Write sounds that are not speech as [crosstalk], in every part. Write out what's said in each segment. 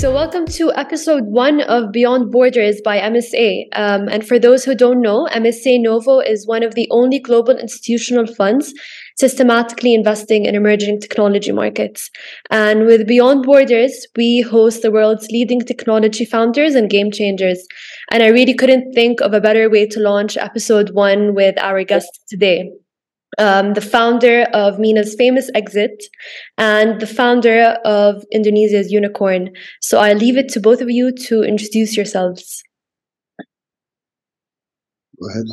So, welcome to episode one of Beyond Borders by MSA. Um, and for those who don't know, MSA Novo is one of the only global institutional funds systematically investing in emerging technology markets. And with Beyond Borders, we host the world's leading technology founders and game changers. And I really couldn't think of a better way to launch episode one with our guest today um, the founder of MENA's famous exit, and the founder of Indonesia's unicorn. So I leave it to both of you to introduce yourselves. Go ahead.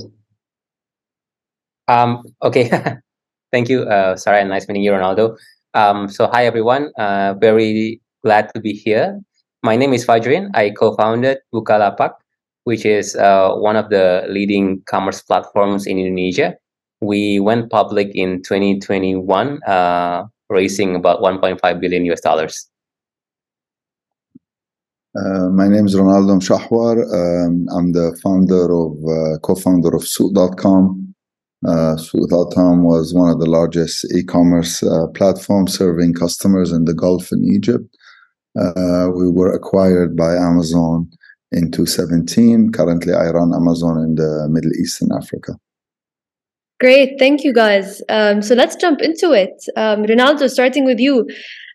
Um, okay. [laughs] Thank you, uh, Sarah, and nice meeting you, Ronaldo. Um, so, hi, everyone. Uh, very glad to be here. My name is Fajrin. I co founded Bukalapak, which is uh, one of the leading commerce platforms in Indonesia we went public in 2021, uh, raising about 1.5 billion US dollars. Uh, my name is Ronaldo Mouchawar. Um, I'm the founder of, uh, co-founder of Souq.com. Uh, Souq.com was one of the largest e-commerce uh, platforms serving customers in the Gulf and Egypt. Uh, we were acquired by Amazon in 2017. Currently, I run Amazon in the Middle East and Africa. Great, thank you guys. Um, so let's jump into it. Um, Ronaldo, starting with you.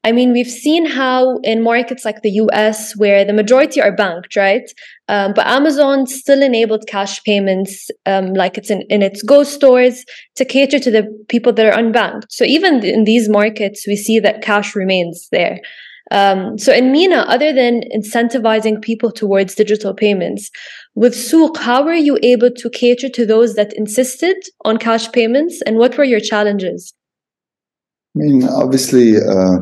I mean, we've seen how in markets like the US, where the majority are banked, right? Um, but Amazon still enabled cash payments, um, like it's in, in its Go stores, to cater to the people that are unbanked. So even in these markets, we see that cash remains there. Um, so in MENA, other than incentivizing people towards digital payments, with Souq, how were you able to cater to those that insisted on cash payments, and what were your challenges? I mean, obviously, uh,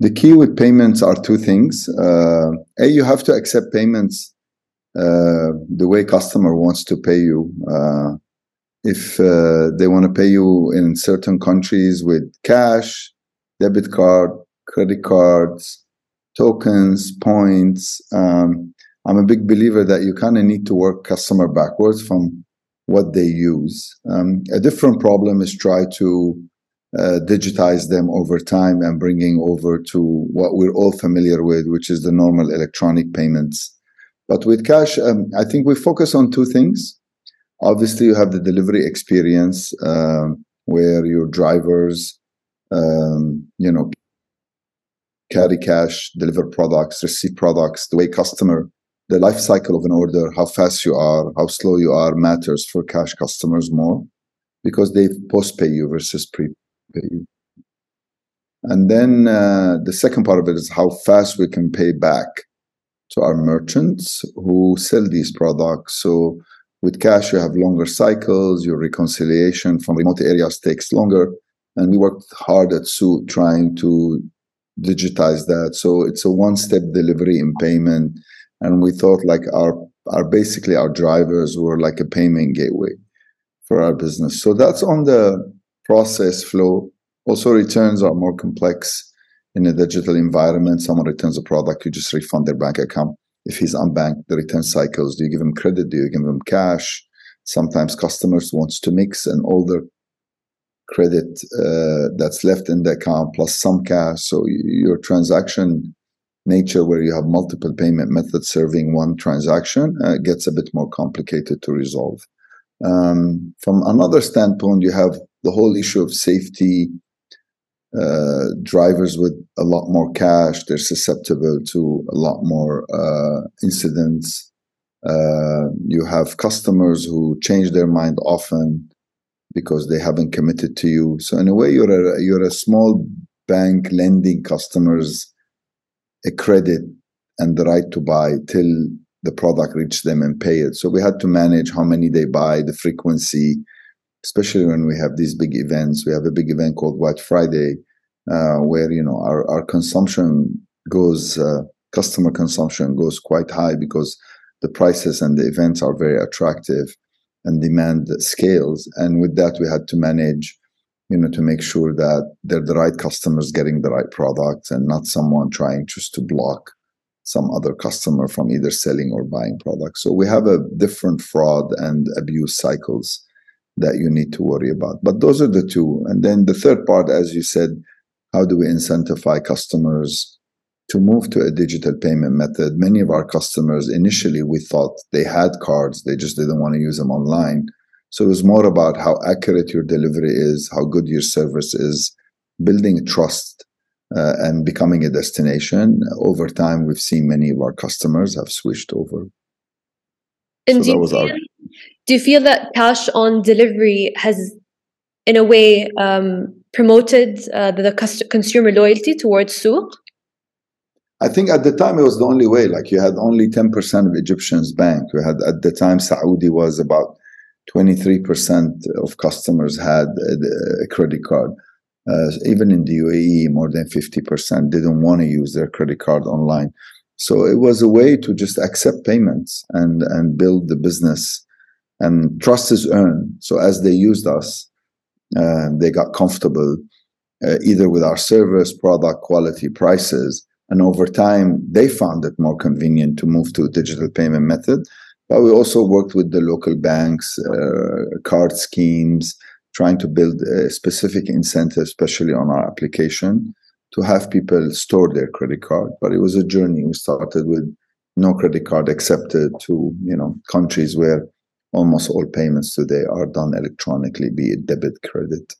the key with payments are two things. Uh, a, you have to accept payments uh, the way customer wants to pay you. Uh, if uh, they want to pay you in certain countries with cash, debit card, credit cards, tokens, points. Um, I'm a big believer that you kind of need to work customer backwards from what they use. Um, a different problem is try to uh, digitize them over time and bringing over to what we're all familiar with, which is the normal electronic payments. But with cash, um, I think we focus on two things. Obviously, you have the delivery experience uh, where your drivers, um, you know, carry cash, deliver products, receive products, the way customer, the life cycle of an order, how fast you are, how slow you are matters for cash customers more because they post pay you versus pre pay you. And then uh, the second part of it is how fast we can pay back to our merchants who sell these products. So with cash, you have longer cycles, your reconciliation from remote areas takes longer. And we worked hard at Souq trying to digitize that. So it's a one-step delivery in payment. And we thought like our our basically our drivers were like a payment gateway for our business. So that's on the process flow. Also returns are more complex in a digital environment. Someone returns a product, you just refund their bank account. If he's unbanked, the return cycles, do you give him credit? Do you give him cash? Sometimes customers wants to mix an older credit uh, that's left in the account plus some cash. So your transaction nature, where you have multiple payment methods serving one transaction, uh, gets a bit more complicated to resolve. Um, from another standpoint, you have the whole issue of safety. Uh, drivers with a lot more cash, they're susceptible to a lot more uh, incidents. Uh, you have customers who change their mind often because they haven't committed to you. So in a way, you're a you're a small bank lending customers a credit and the right to buy till the product reach them and pay it. So we had to manage how many they buy, the frequency, especially when we have these big events. We have a big event called White Friday, uh, where you know our our consumption goes, uh, customer consumption goes quite high because the prices and the events are very attractive and demand scales. And with that, we had to manage, you know, to make sure that they're the right customers getting the right products and not someone trying just to block some other customer from either selling or buying products. So we have a different fraud and abuse cycles that you need to worry about. But those are the two. And then the third part, as you said, how do we incentivize customers to move to a digital payment method. Many of our customers initially we thought they had cards, they just didn't want to use them online. So it was more about how accurate your delivery is, how good your service is, building trust uh, and becoming a destination. Over time, we've seen many of our customers have switched over. And so do, you feel, our... do you feel that cash on delivery has, in a way, um, promoted uh, the, the consumer loyalty towards Souq? I think at the time it was the only way. Like you had only 10% of Egyptians bank. You had at the time Saudi was about 23% of customers had a, a credit card. Uh, even in the UAE, more than 50% didn't want to use their credit card online. So it was a way to just accept payments and, and build the business. And trust is earned. So as they used us, uh, they got comfortable uh, either with our service, product, quality, prices. And over time, they found it more convenient to move to a digital payment method. But we also worked with the local banks, uh, card schemes, trying to build a specific incentive, especially on our application, to have people store their credit card. But it was a journey. We started with no credit card accepted to you know countries where almost all payments today are done electronically, be it debit, credit.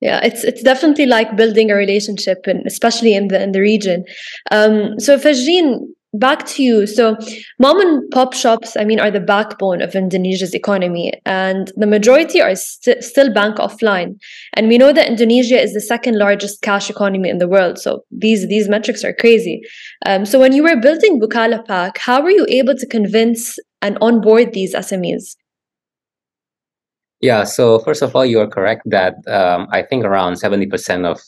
Yeah, it's it's definitely like building a relationship, and especially in the in the region. Um, so Fajrin, back to you. So, mom and pop shops, I mean, are the backbone of Indonesia's economy, and the majority are st- still bank offline. And we know that Indonesia is the second largest cash economy in the world. So these these metrics are crazy. Um, so when you were building Bukalapak, how were you able to convince and onboard these SMEs? Yeah, so first of all, you are correct that um, I think around 70% of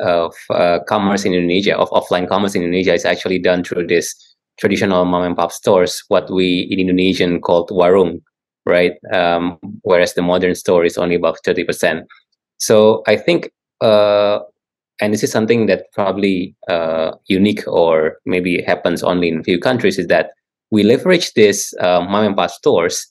of uh, commerce in Indonesia, of offline commerce in Indonesia, is actually done through this traditional mom and pop stores, what we in Indonesian called warung, right? Um, whereas the modern store is only about 30%. So I think, uh, and this is something that probably uh, unique or maybe happens only in a few countries, is that we leverage this uh, mom and pop stores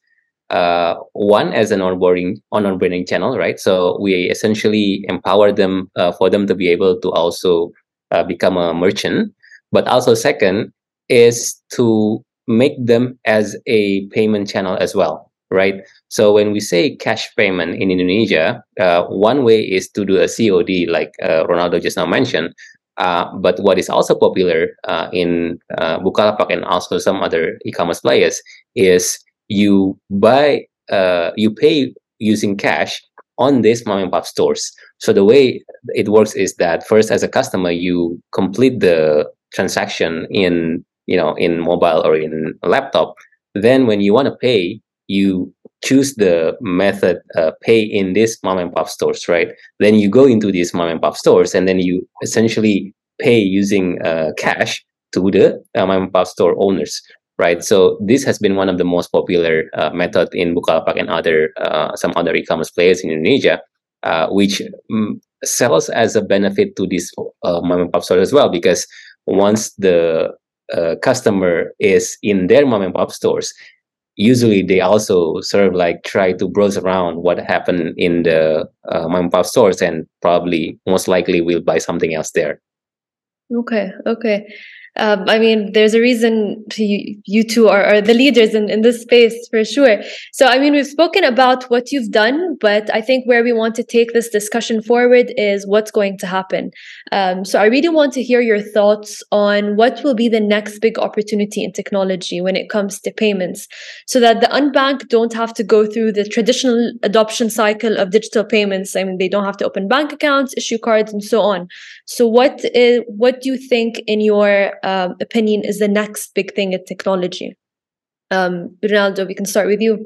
uh, one as an onboarding on onboarding channel, right? So we essentially empower them uh, for them to be able to also uh, become a merchant. But also second is to make them as a payment channel as well, right? So when we say cash payment in Indonesia, uh, one way is to do a COD, like uh, Ronaldo just now mentioned. Uh, but what is also popular in Bukalapak and also some other e-commerce players is you buy uh, you pay using cash on these mom and pop stores. So the way it works is that first as a customer you complete the transaction in you know in mobile or in laptop. Then when you want to pay you choose the method uh, pay in these mom and pop stores right? Then you go into these mom and pop stores and then you essentially pay using uh, cash to the uh, mom and pop store owners right? So this has been one of the most popular uh, method in Bukalapak and other uh, some other e-commerce players in Indonesia, uh, which mm, sells as a benefit to this uh, mom and pop store as well. Because once the uh, customer is in their mom and pop stores, usually they also sort of like try to browse around what happened in the uh, mom and pop stores, and probably most likely will buy something else there. Okay, okay um, I mean, there's a reason you, you two are, are the leaders in, in this space for sure. So, I mean, we've spoken about what you've done, but I think where we want to take this discussion forward is what's going to happen. Um, so, I really want to hear your thoughts on what will be the next big opportunity in technology when it comes to payments, so that the unbanked don't have to go through the traditional adoption cycle of digital payments. I mean, they don't have to open bank accounts, issue cards, and so on. So, what is what do you think in your um, opinion is the next big thing in technology? Um, Ronaldo, we can start with you.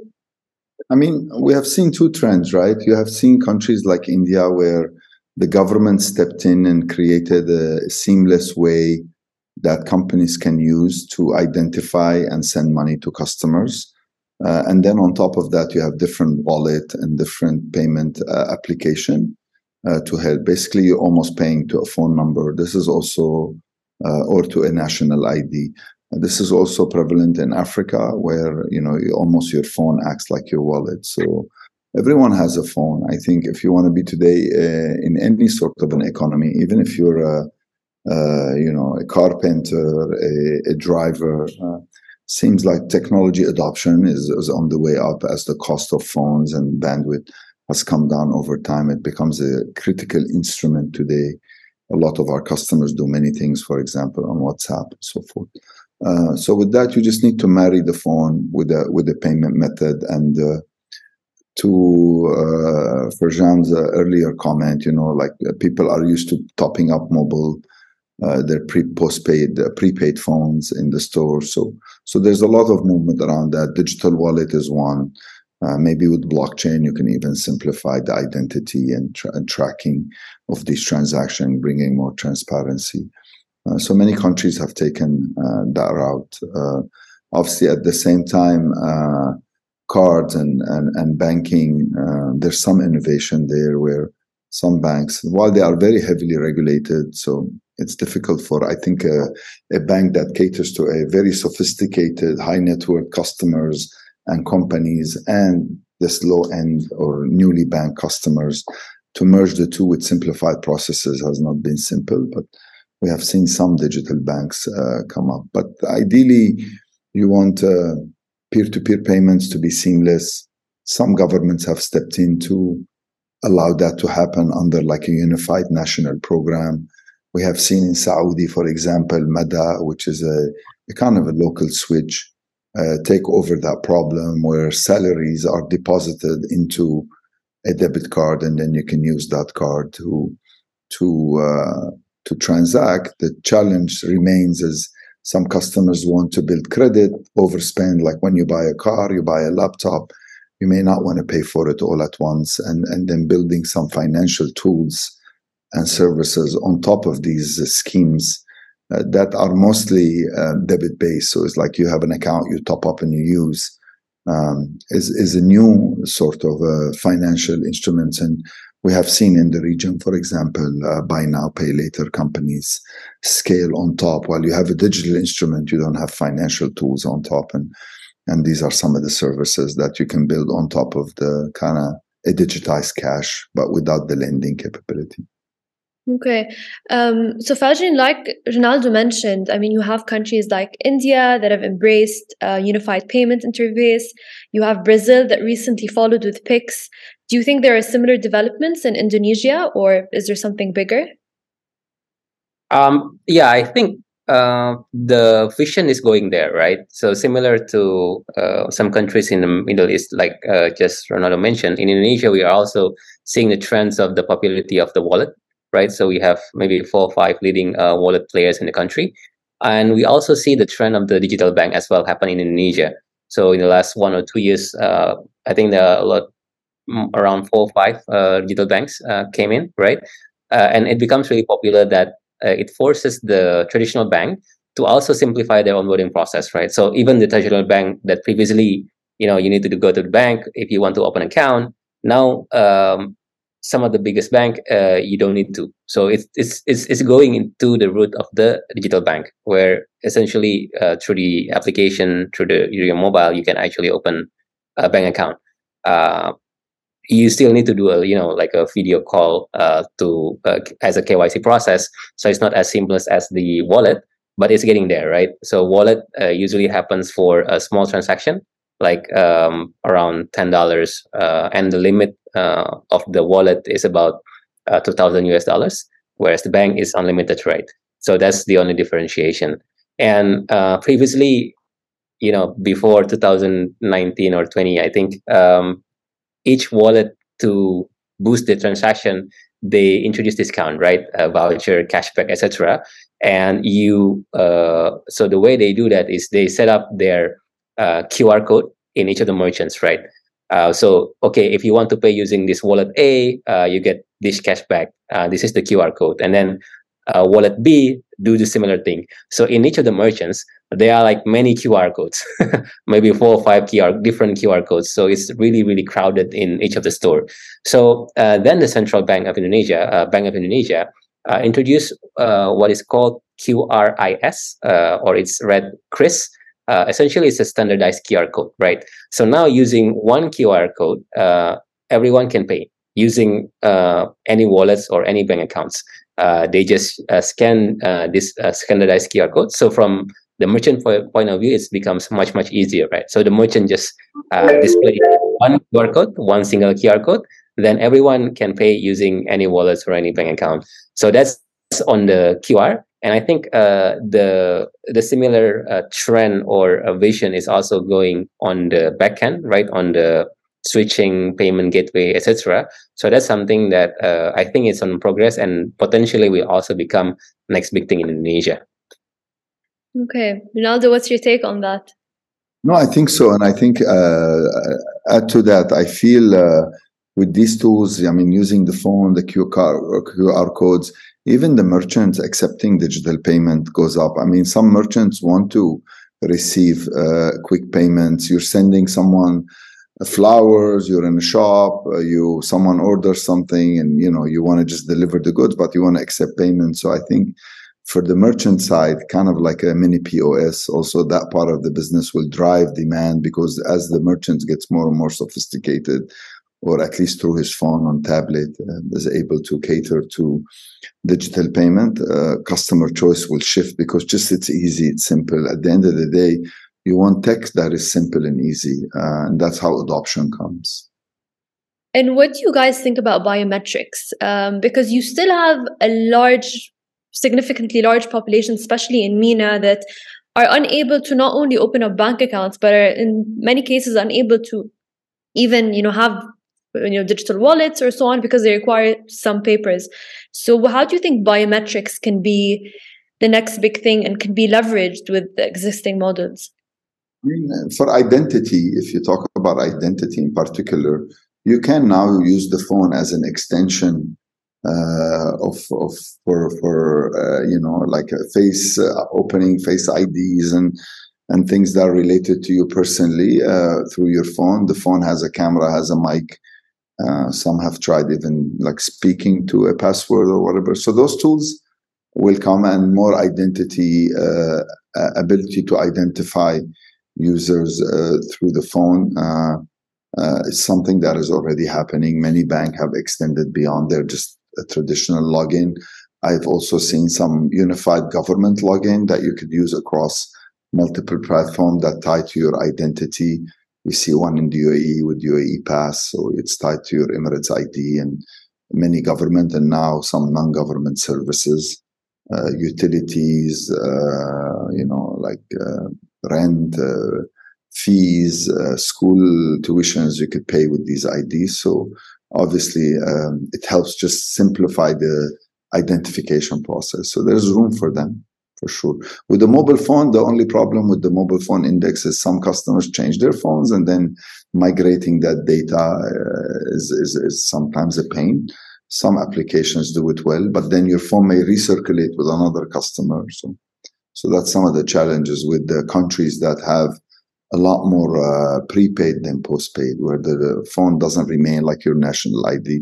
I mean, we have seen two trends, right? You have seen countries like India where the government stepped in and created a seamless way that companies can use to identify and send money to customers. Uh, and then on top of that, you have different wallet and different payment uh, application uh, to help. Basically, you're almost paying to a phone number. This is also or to a national ID. This is also prevalent in Africa, where you know almost your phone acts like your wallet. So everyone has a phone. I think if you want to be today uh, in any sort of an economy, even if you're a, uh, you know, a carpenter, a, a driver. Uh, seems like technology adoption is, is on the way up as the cost of phones and bandwidth has come down over time. It becomes a critical instrument today. A lot of our customers do many things, for example, on WhatsApp and so forth. Uh, so with that, you just need to marry the phone with a with a payment method. And uh, to uh, Farjan's uh, earlier comment, you know, like uh, people are used to topping up mobile uh, their pre postpaid prepaid phones in the store. So so there's a lot of movement around that. Digital wallet is one. Uh, maybe with blockchain, you can even simplify the identity and, tra- and tracking of these transactions, bringing more transparency. Uh, so many countries have taken uh, that route. Uh, obviously, at the same time, cards and and, and banking, there's some innovation there where some banks, while they are very heavily regulated, so it's difficult for I think a, a bank that caters to a very sophisticated, high net worth customers and companies and this low end or newly banked customers to merge the two with simplified processes has not been simple but we have seen some digital banks uh, come up. But ideally you want uh, peer-to-peer payments to be seamless. Some governments have stepped in to allow that to happen under like a unified national program. We have seen in saudi for example mada which is a, a kind of a local switch uh, take over that problem where salaries are deposited into a debit card and then you can use that card to to uh, to transact. The challenge remains is some customers want to build credit overspend like when you buy a car you buy a laptop you may not want to pay for it all at once and and then building some financial tools and services on top of these schemes uh, that are mostly uh, debit based. So it's like you have an account, you top up and you use. Um, is is a new sort of uh, financial instruments, and we have seen in the region, for example, uh, buy now pay later companies scale on top. While you have a digital instrument, you don't have financial tools on top, and and these are some of the services that you can build on top of the kind of a digitized cash, but without the lending capability. Okay. Um, so Fajrin, like Ronaldo mentioned, I mean, you have countries like India that have embraced uh, unified payment interface. You have Brazil that recently followed with Pix. Do you think there are similar developments in Indonesia, or is there something bigger? Um, yeah, I think uh, the vision is going there, right? So similar to uh, some countries in the Middle East, like uh, just Ronaldo mentioned, in Indonesia, we are also seeing the trends of the popularity of the wallet right? So we have maybe four or five leading uh, wallet players in the country. And we also see the trend of the digital bank as well happen in Indonesia. So in the last one or two years, uh, I think there are a lot, mm, around four or five uh, digital banks uh, came in, right? Uh, and it becomes really popular that uh, it forces the traditional bank to also simplify their onboarding process, right? So even the traditional bank that previously, you know, you need to go to the bank if you want to open an account, now um, some of the biggest bank uh, you don't need to. So it's, it's it's it's going into the root of the digital bank where essentially uh, through the application through the your mobile you can actually open a bank account. Uh, you still need to do a you know like a video call uh, to uh, as a KYC process. So it's not as seamless as the wallet but it's getting there right? So wallet uh, usually happens for a small transaction like um, around ten dollars, uh, and the limit uh, of the wallet is about uh, two thousand US dollars, whereas the bank is unlimited, right? So that's the only differentiation. And uh, previously, you know, before 2019 or 20, I think um, each wallet to boost the transaction, they introduce discount, right? Voucher, cashback, etc. And you, uh, so the way they do that is they set up their uh, QR code in each of the merchants, right? Uh, so, okay, if you want to pay using this wallet A, uh, you get this cashback. Uh, this is the QR code. And then uh, wallet B, do the similar thing. So in each of the merchants, there are like many QR codes, [laughs] maybe four or five QR, different QR codes. So it's really, really crowded in each of the store. So uh, then the Central Bank of Indonesia, uh, Bank of Indonesia, introduced what is called QRIS, or it's read CRIS, uh, essentially it's a standardized QR code, right? So now using one QR code, uh, everyone can pay using uh, any wallets or any bank accounts. uh, they just uh, scan uh, this uh, standardized QR code. So from the merchant point of view, it becomes much much easier, right? So the merchant just uh, display one QR code, one single QR code, then everyone can pay using any wallets or any bank account. So that's on the QR, and I think uh, the the similar uh, trend or vision is also going on the backend, right? On the switching payment gateway, etc. So that's something that uh, I think is on progress and potentially will also become next big thing in Indonesia. Okay, Ronaldo, what's your take on that? No, I think so, and I think uh, add to that, I feel uh, with these tools, I mean, using the phone, the QR, QR codes, even the merchants accepting digital payment goes up. I mean, some merchants want to receive uh, quick payments. You're sending someone flowers you're in a shop uh, you someone orders something and you know you want to just deliver the goods but you want to accept payment so i think for the merchant side kind of like a mini pos also that part of the business will drive demand because as the merchants gets more and more sophisticated or at least through his phone on tablet uh, is able to cater to digital payment uh, customer choice will shift because just it's easy it's simple. At the end of the day you want tech that is simple and easy uh, and that's how adoption comes. And what do you guys think about biometrics? Um, because you still have a large significantly large population especially in MENA that are unable to not only open up bank accounts but are in many cases unable to even you know have you know digital wallets or so on because they require some papers so how do you think biometrics can be the next big thing and can be leveraged with existing models mean, for identity, if you talk about identity in particular, you can now use the phone as an extension uh, of of for for uh, you know like face uh, opening, face IDs, and and things that are related to you personally uh, through your phone. The phone has a camera, has a mic. Uh, some have tried even like speaking to a password or whatever. So those tools will come and more identity uh, ability to identify users uh, through the phone. Uh, uh, it's something that is already happening. Many banks have extended beyond their just a traditional login. I've also seen some unified government login that you could use across multiple platforms that tie to your identity. We see one in the UAE with UAE Pass, so it's tied to your Emirates ID and many government and now some non-government services, uh, utilities, uh, you know, like uh, rent, uh, fees, uh, school tuitions you could pay with these IDs. So obviously, um, it helps just simplify the identification process. So there's room for them for sure. With the mobile phone, the only problem with the mobile phone index is some customers change their phones and then migrating that data uh, is, is, is sometimes a pain. Some applications do it well, but then your phone may recirculate with another customer. So so that's some of the challenges with the countries that have a lot more uh, prepaid than postpaid, where the, the, phone doesn't remain like your national ID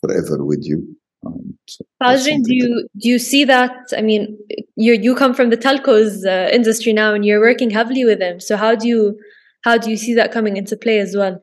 forever with you. Um, so do you do you see that? I mean, you you come from the telcos uh, industry now, and you're working heavily with them. So how do you how do you see that coming into play as well?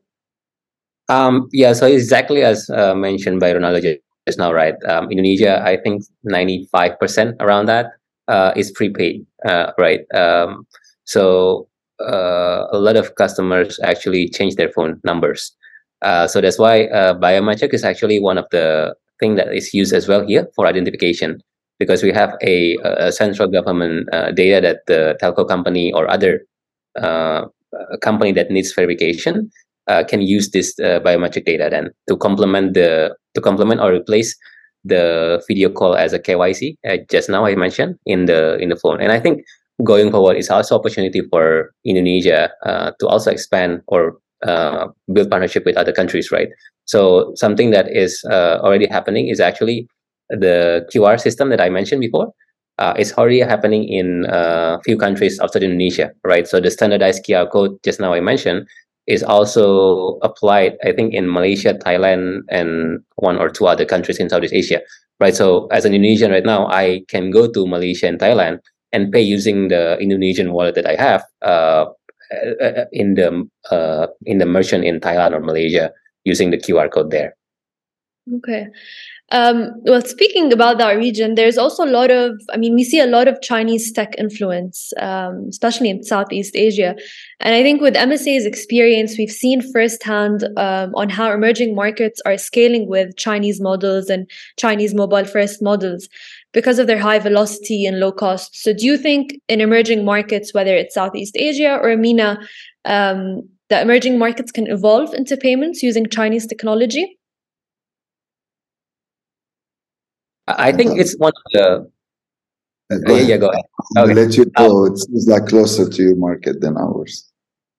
Um, yeah, so exactly as uh, mentioned by Ronaldo just now, right? Um, Indonesia, I think ninety five percent around that uh, is prepaid, uh, right? Um, so uh, a lot of customers actually change their phone numbers. Uh, so that's why uh, biometric is actually one of the thing that is used as well here for identification because we have a, a central government uh, data that the telco company or other company that needs verification can use this biometric data then to complement the to complement or replace the video call as a KYC. Uh, just now I mentioned in the in the phone, and I think going forward is also opportunity for Indonesia uh, to also expand or uh, build partnership with other countries, right? So something that is uh, already happening is actually the QR system that I mentioned before. Uh, it's already happening in a uh, few countries outside Indonesia, right? So the standardized QR code just now I mentioned is also applied, I think, in Malaysia, Thailand, and one or two other countries in Southeast Asia, right? So as an Indonesian right now, I can go to Malaysia and Thailand and pay using the Indonesian wallet that I have uh, uh in the uh, in the merchant in Thailand or Malaysia using the QR code there. Okay. Um, well, speaking about that region, there's also a lot of, I mean, we see a lot of Chinese tech influence, um, especially in Southeast Asia. And I think with MSA's experience, we've seen firsthand um, on how emerging markets are scaling with Chinese models and Chinese mobile first models because of their high velocity and low cost. So, do you think in emerging markets, whether it's Southeast Asia or MENA, um, the emerging markets can evolve into payments using Chinese technology? I think it's one of the. Uh, go yeah, go ahead. I'll let you go. Um, it seems like closer to your market than ours.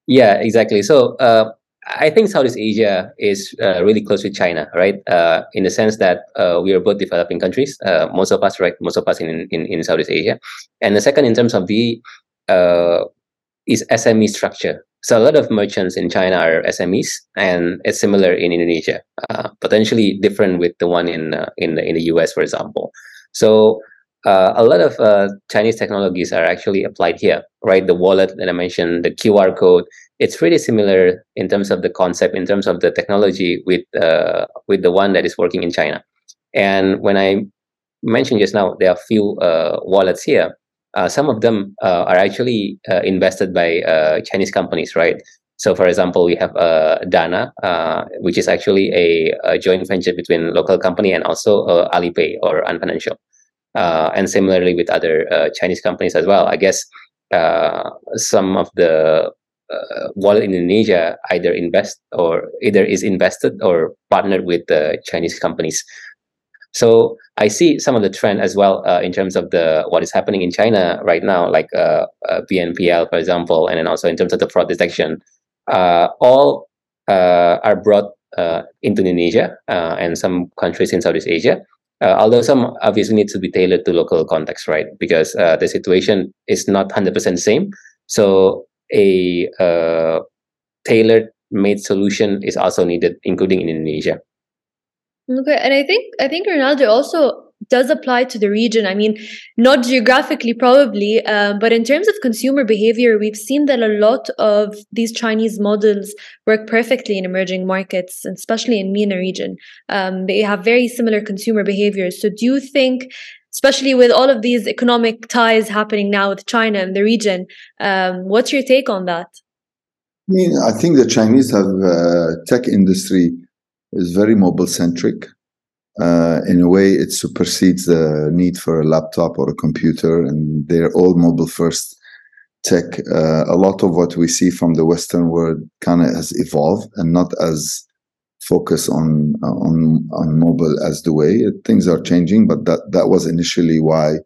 Yeah, exactly. So uh, I think Southeast Asia is uh, really close to China, right? Uh, in the sense that uh, we are both developing countries. Uh, most of us, right? Most of us in, in, in Southeast Asia. And the second, in terms of the is SME structure. So a lot of merchants in China are SMEs, and it's similar in Indonesia. Uh, potentially different with the one in uh, in the, in the US, for example. So uh, a lot of uh, Chinese technologies are actually applied here, right? The wallet that I mentioned, the QR code, it's pretty similar in terms of the concept, in terms of the technology with uh, with the one that is working in China. And when I mentioned just now, there are few uh, wallets here uh, some of them uh, are actually uh, invested by uh, Chinese companies, right? So, for example, we have uh, Dana, which is actually a, a, joint venture between local company and also Alipay or Ant Financial. and similarly with other Chinese companies as well. I guess some of the wallet in Indonesia either invest or either is invested or partnered with the Chinese companies. So I see some of the trend as well uh, in terms of the what is happening in China right now, like uh, uh, BNPL, for example, and then also in terms of the fraud detection. Uh, all uh, are brought uh, into Indonesia and some countries in Southeast Asia. although some obviously need to be tailored to local context, right? Because the situation is not hundred percent same. So a tailored made solution is also needed, including in Indonesia. Okay, and I think I think Ronaldo also does apply to the region. I mean, not geographically probably, um, but in terms of consumer behavior, we've seen that a lot of these Chinese models work perfectly in emerging markets, especially in MENA region. Um, they have very similar consumer behaviors. So, do you think? Especially with all of these economic ties happening now with China and the region, um, what's your take on that? I mean, I think the Chinese have uh, tech industry is very mobile centric. Uh, in a way, it supersedes the need for a laptop or a computer, and they're all mobile first tech. Uh, a lot of what we see from the Western world kind of has evolved and not as focus on on on mobile as the way things are changing. But that that was initially why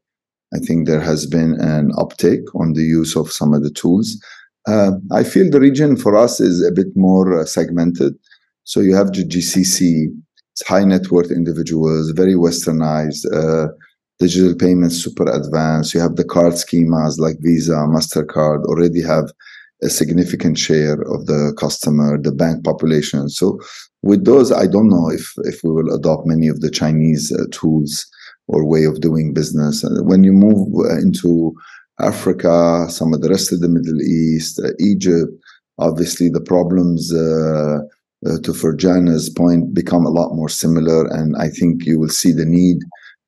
I think there has been an uptake on the use of some of the tools. Uh, I feel the region for us is a bit more uh, segmented. So you have the GCC, it's high net worth individuals, very westernized, uh, digital payments super advanced. You have the card schemas like Visa, MasterCard already have a significant share of the customer, the bank population. So with those, I don't know if, if we will adopt many of the Chinese uh, tools or way of doing business. When you move uh, into Africa, some of the rest of the Middle East, uh, Egypt, obviously the problems uh, uh, to Ferjana's point, become a lot more similar. And I think you will see the need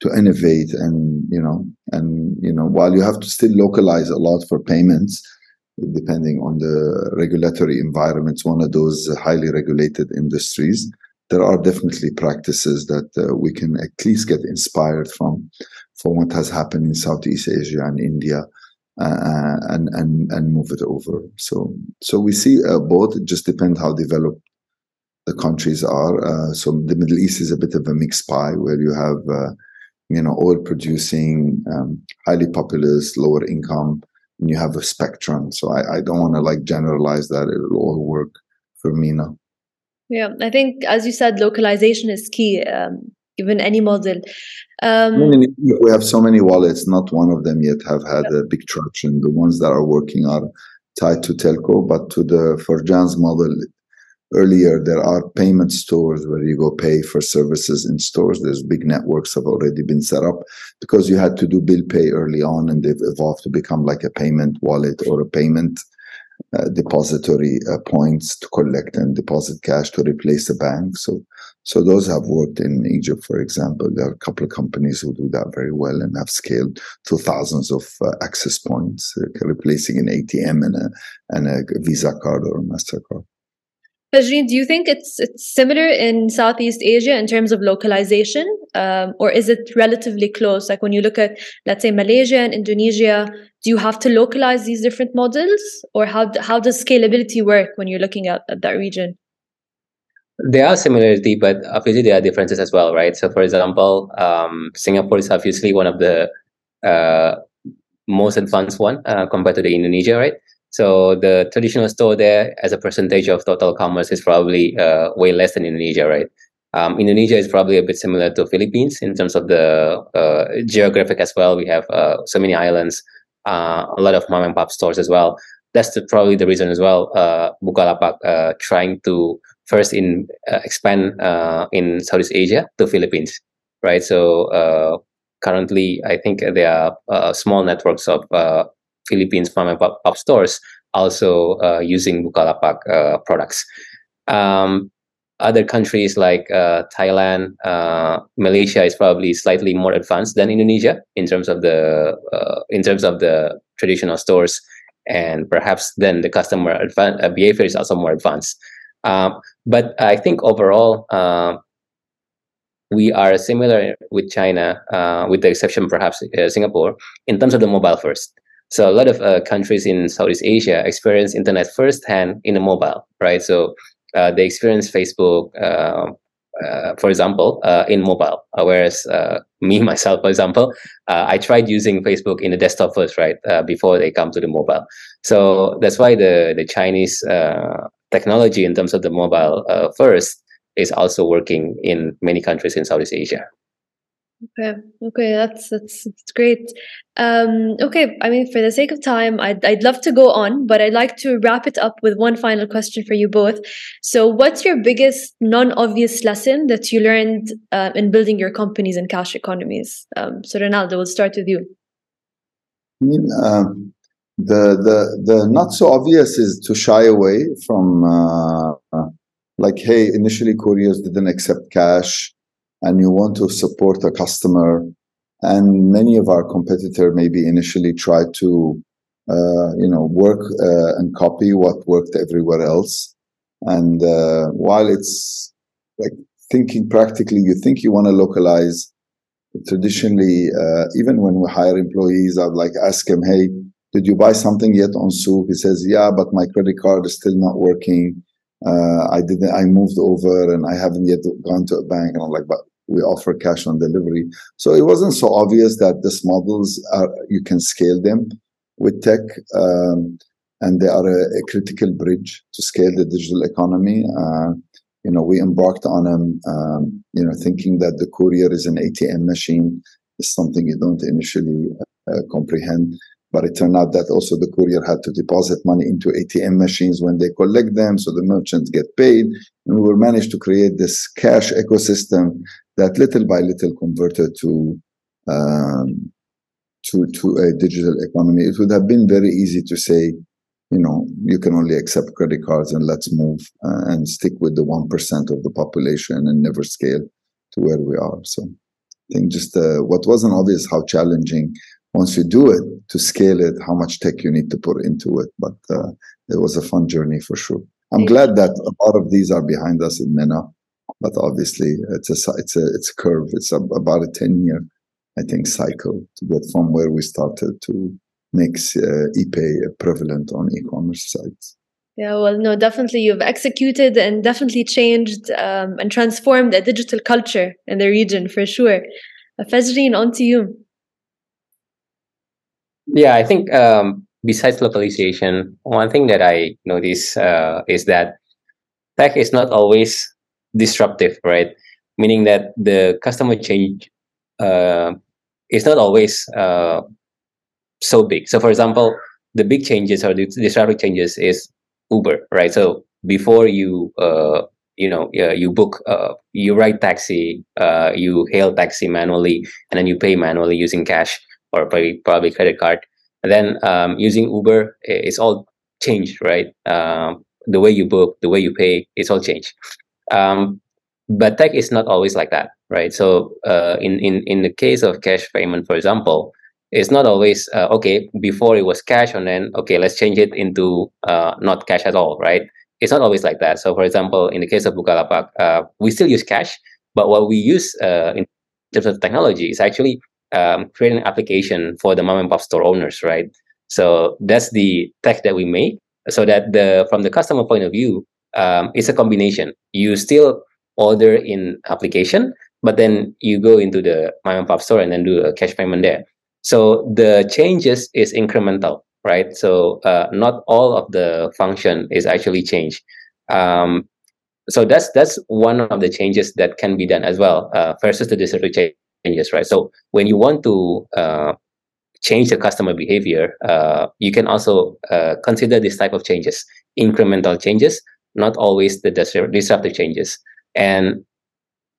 to innovate and, you know, and, you know, while you have to still localize a lot for payments, depending on the regulatory environments, one of those highly regulated industries, there are definitely practices that uh, we can at least get inspired from, from what has happened in Southeast Asia and India. Uh, and and and move it over. So so we see uh, both. It just depends how developed the countries are. Uh, so the Middle East is a bit of a mixed pie where you have, uh, you know, oil producing, um, highly populous, lower income, and you have a spectrum. So I, I don't want to like generalize that. It'll all work for MENA. Yeah, I think as you said, localization is key. Um, given any model. Um, we have so many wallets. Not one of them yet have had yeah. a big traction. The ones that are working are tied to telco, but to the Ferjan's model, earlier there are payment stores where you go pay for services in stores there's big networks have already been set up because you had to do bill pay early on and they've evolved to become like a payment wallet or a payment uh, depository uh, points to collect and deposit cash to replace the bank so So those have worked in Egypt, for example. There are a couple of companies who do that very well and have scaled to thousands of uh, access points, replacing an ATM and a, and a Visa card or a Mastercard. Fajrin, do you think it's it's similar in Southeast Asia in terms of localization, um, or is it relatively close? Like when you look at, let's say, Malaysia and Indonesia, do you have to localize these different models, or how how does scalability work when you're looking at, at that region? There are similarity, but obviously there are differences as well, right? So, for example, um, Singapore is obviously one of the uh, most advanced one uh, compared to the Indonesia, right? So the traditional store there, as a percentage of total commerce, is probably uh, way less than Indonesia, right? Um, Indonesia is probably a bit similar to Philippines in terms of the uh, geographic as well. We have uh, so many islands, uh, a lot of mom and pop stores as well. That's the, probably the reason as well. Uh, Bukalapak uh, trying to first in expand in Southeast Asia to Philippines, right? So currently, I think there are small networks of Philippines mom and pop, stores also uh, using Bukalapak products. Um, other countries like Thailand, Malaysia is probably slightly more advanced than Indonesia in terms of the in terms of the traditional stores, and perhaps then the customer behavior is also more advanced. Um, but I think overall, uh, we are similar with China, uh, with the exception perhaps uh, Singapore, in terms of the mobile first. So a lot of uh, countries in Southeast Asia experience internet firsthand in the mobile, right? So uh, they experience Facebook, uh, for example, in mobile. whereas me [laughs] myself, for example, I tried using Facebook in the desktop first, right, before they come to the mobile. So that's why the the Chinese technology in terms of the mobile uh, first is also working in many countries in Southeast Asia. Okay, okay, that's that's, that's great. Um, okay, I mean, for the sake of time, I'd I'd love to go on, but I'd like to wrap it up with one final question for you both. So, what's your biggest non-obvious lesson that you learned uh, in building your companies and cash economies? Um, so, Ronaldo, we'll start with you. I mean, um, the the the not so obvious is to shy away from uh, like hey initially couriers didn't accept cash and you want to support a customer and many of our competitor maybe initially try to uh, you know work uh, and copy what worked everywhere else and uh, while it's like thinking practically you think you want to localize traditionally uh, even when we hire employees i'd like ask him hey did you buy something yet on Souq? He says, yeah, but my credit card is still not working. Uh, I didn't, I moved over and I haven't yet gone to a bank. And I'm like, but we offer cash on delivery. So it wasn't so obvious that these models are, you can scale them with tech. Um, and they are a, a, critical bridge to scale the digital economy. Uh, you know, we embarked on them, um, you know, thinking that the courier is an ATM machine is something you don't initially uh, comprehend. But it turned out that also the courier had to deposit money into ATM machines when they collect them, so the merchants get paid. And we managed to create this cash ecosystem that little by little converted to um, to to a digital economy. It would have been very easy to say, you know, you can only accept credit cards and let's move uh, and stick with the one percent of the population and never scale to where we are. So I think just uh, what wasn't obvious how challenging once you do it to scale it how much tech you need to put into it but uh, it was a fun journey for sure i'm glad that a lot of these are behind us in MENA but obviously it's a it's a it's a curve it's a, about a 10 year i think cycle to get from where we started to make uh, epay prevalent on e-commerce sites yeah, well, no, definitely you've executed and definitely changed um, and transformed a digital culture in the region for sure. Fajrin, on to you. Yeah, I think um, besides localization, one thing that I notice uh, is that tech is not always disruptive, right? Meaning that the customer change uh, is not always uh, so big. So, for example, the big changes or the disruptive changes is Uber, right? So before you uh, you know uh, you book uh, you ride taxi uh, you hail taxi manually and then you pay manually using cash or probably, probably credit card. And then um, using Uber, it's all changed, right? The way you book, the way you pay, it's all changed. Um, but tech is not always like that, right? So uh, in in in the case of cash payment, for example, it's not always uh, okay. Before it was cash, and then okay, let's change it into uh, not cash at all, right? It's not always like that. So, for example, in the case of Bukalapak, uh, we still use cash, but what we use uh, in terms of technology is actually um, create an application for the mom and pop store owners, right? So that's the tech that we make, so that the from the customer point of view, um, it's a combination. You still order in application, but then you go into the mom and pop store and then do a cash payment there. So the changes is incremental, right? So uh, not all of the function is actually changed. Um, so that's that's one of the changes that can be done as well uh, versus the disruptive changes, right? So when you want to uh, change the customer behavior, uh, you can also uh, consider this type of changes, incremental changes, not always the disruptive changes. And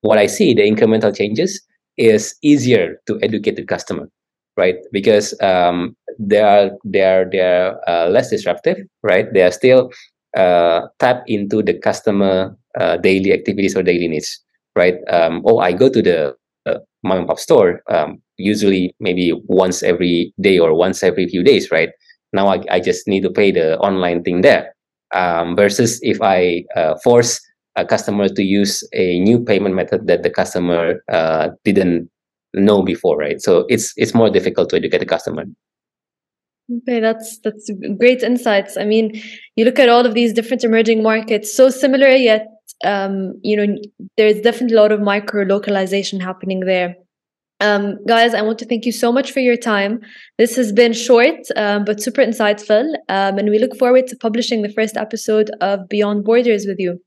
what I see, the incremental changes is easier to educate the customer, right? Because um, they are they are they are uh, less disruptive, right? They are still uh, tap into the customer uh, daily activities or daily needs, right? Um, oh, I go to the uh, mom and pop store um, usually maybe once every day or once every few days, right? Now I, I just need to pay the online thing there. Um, versus if I uh, force a customer to use a new payment method that the customer uh, didn't know before, right? So it's it's more difficult to educate the customer. Okay, that's that's great insights. I mean, you look at all of these different emerging markets, so similar yet um, you know, there's definitely a lot of micro localization happening there. Um, guys, I want to thank you so much for your time. This has been short um, but super insightful, um, and we look forward to publishing the first episode of Beyond Borders with you.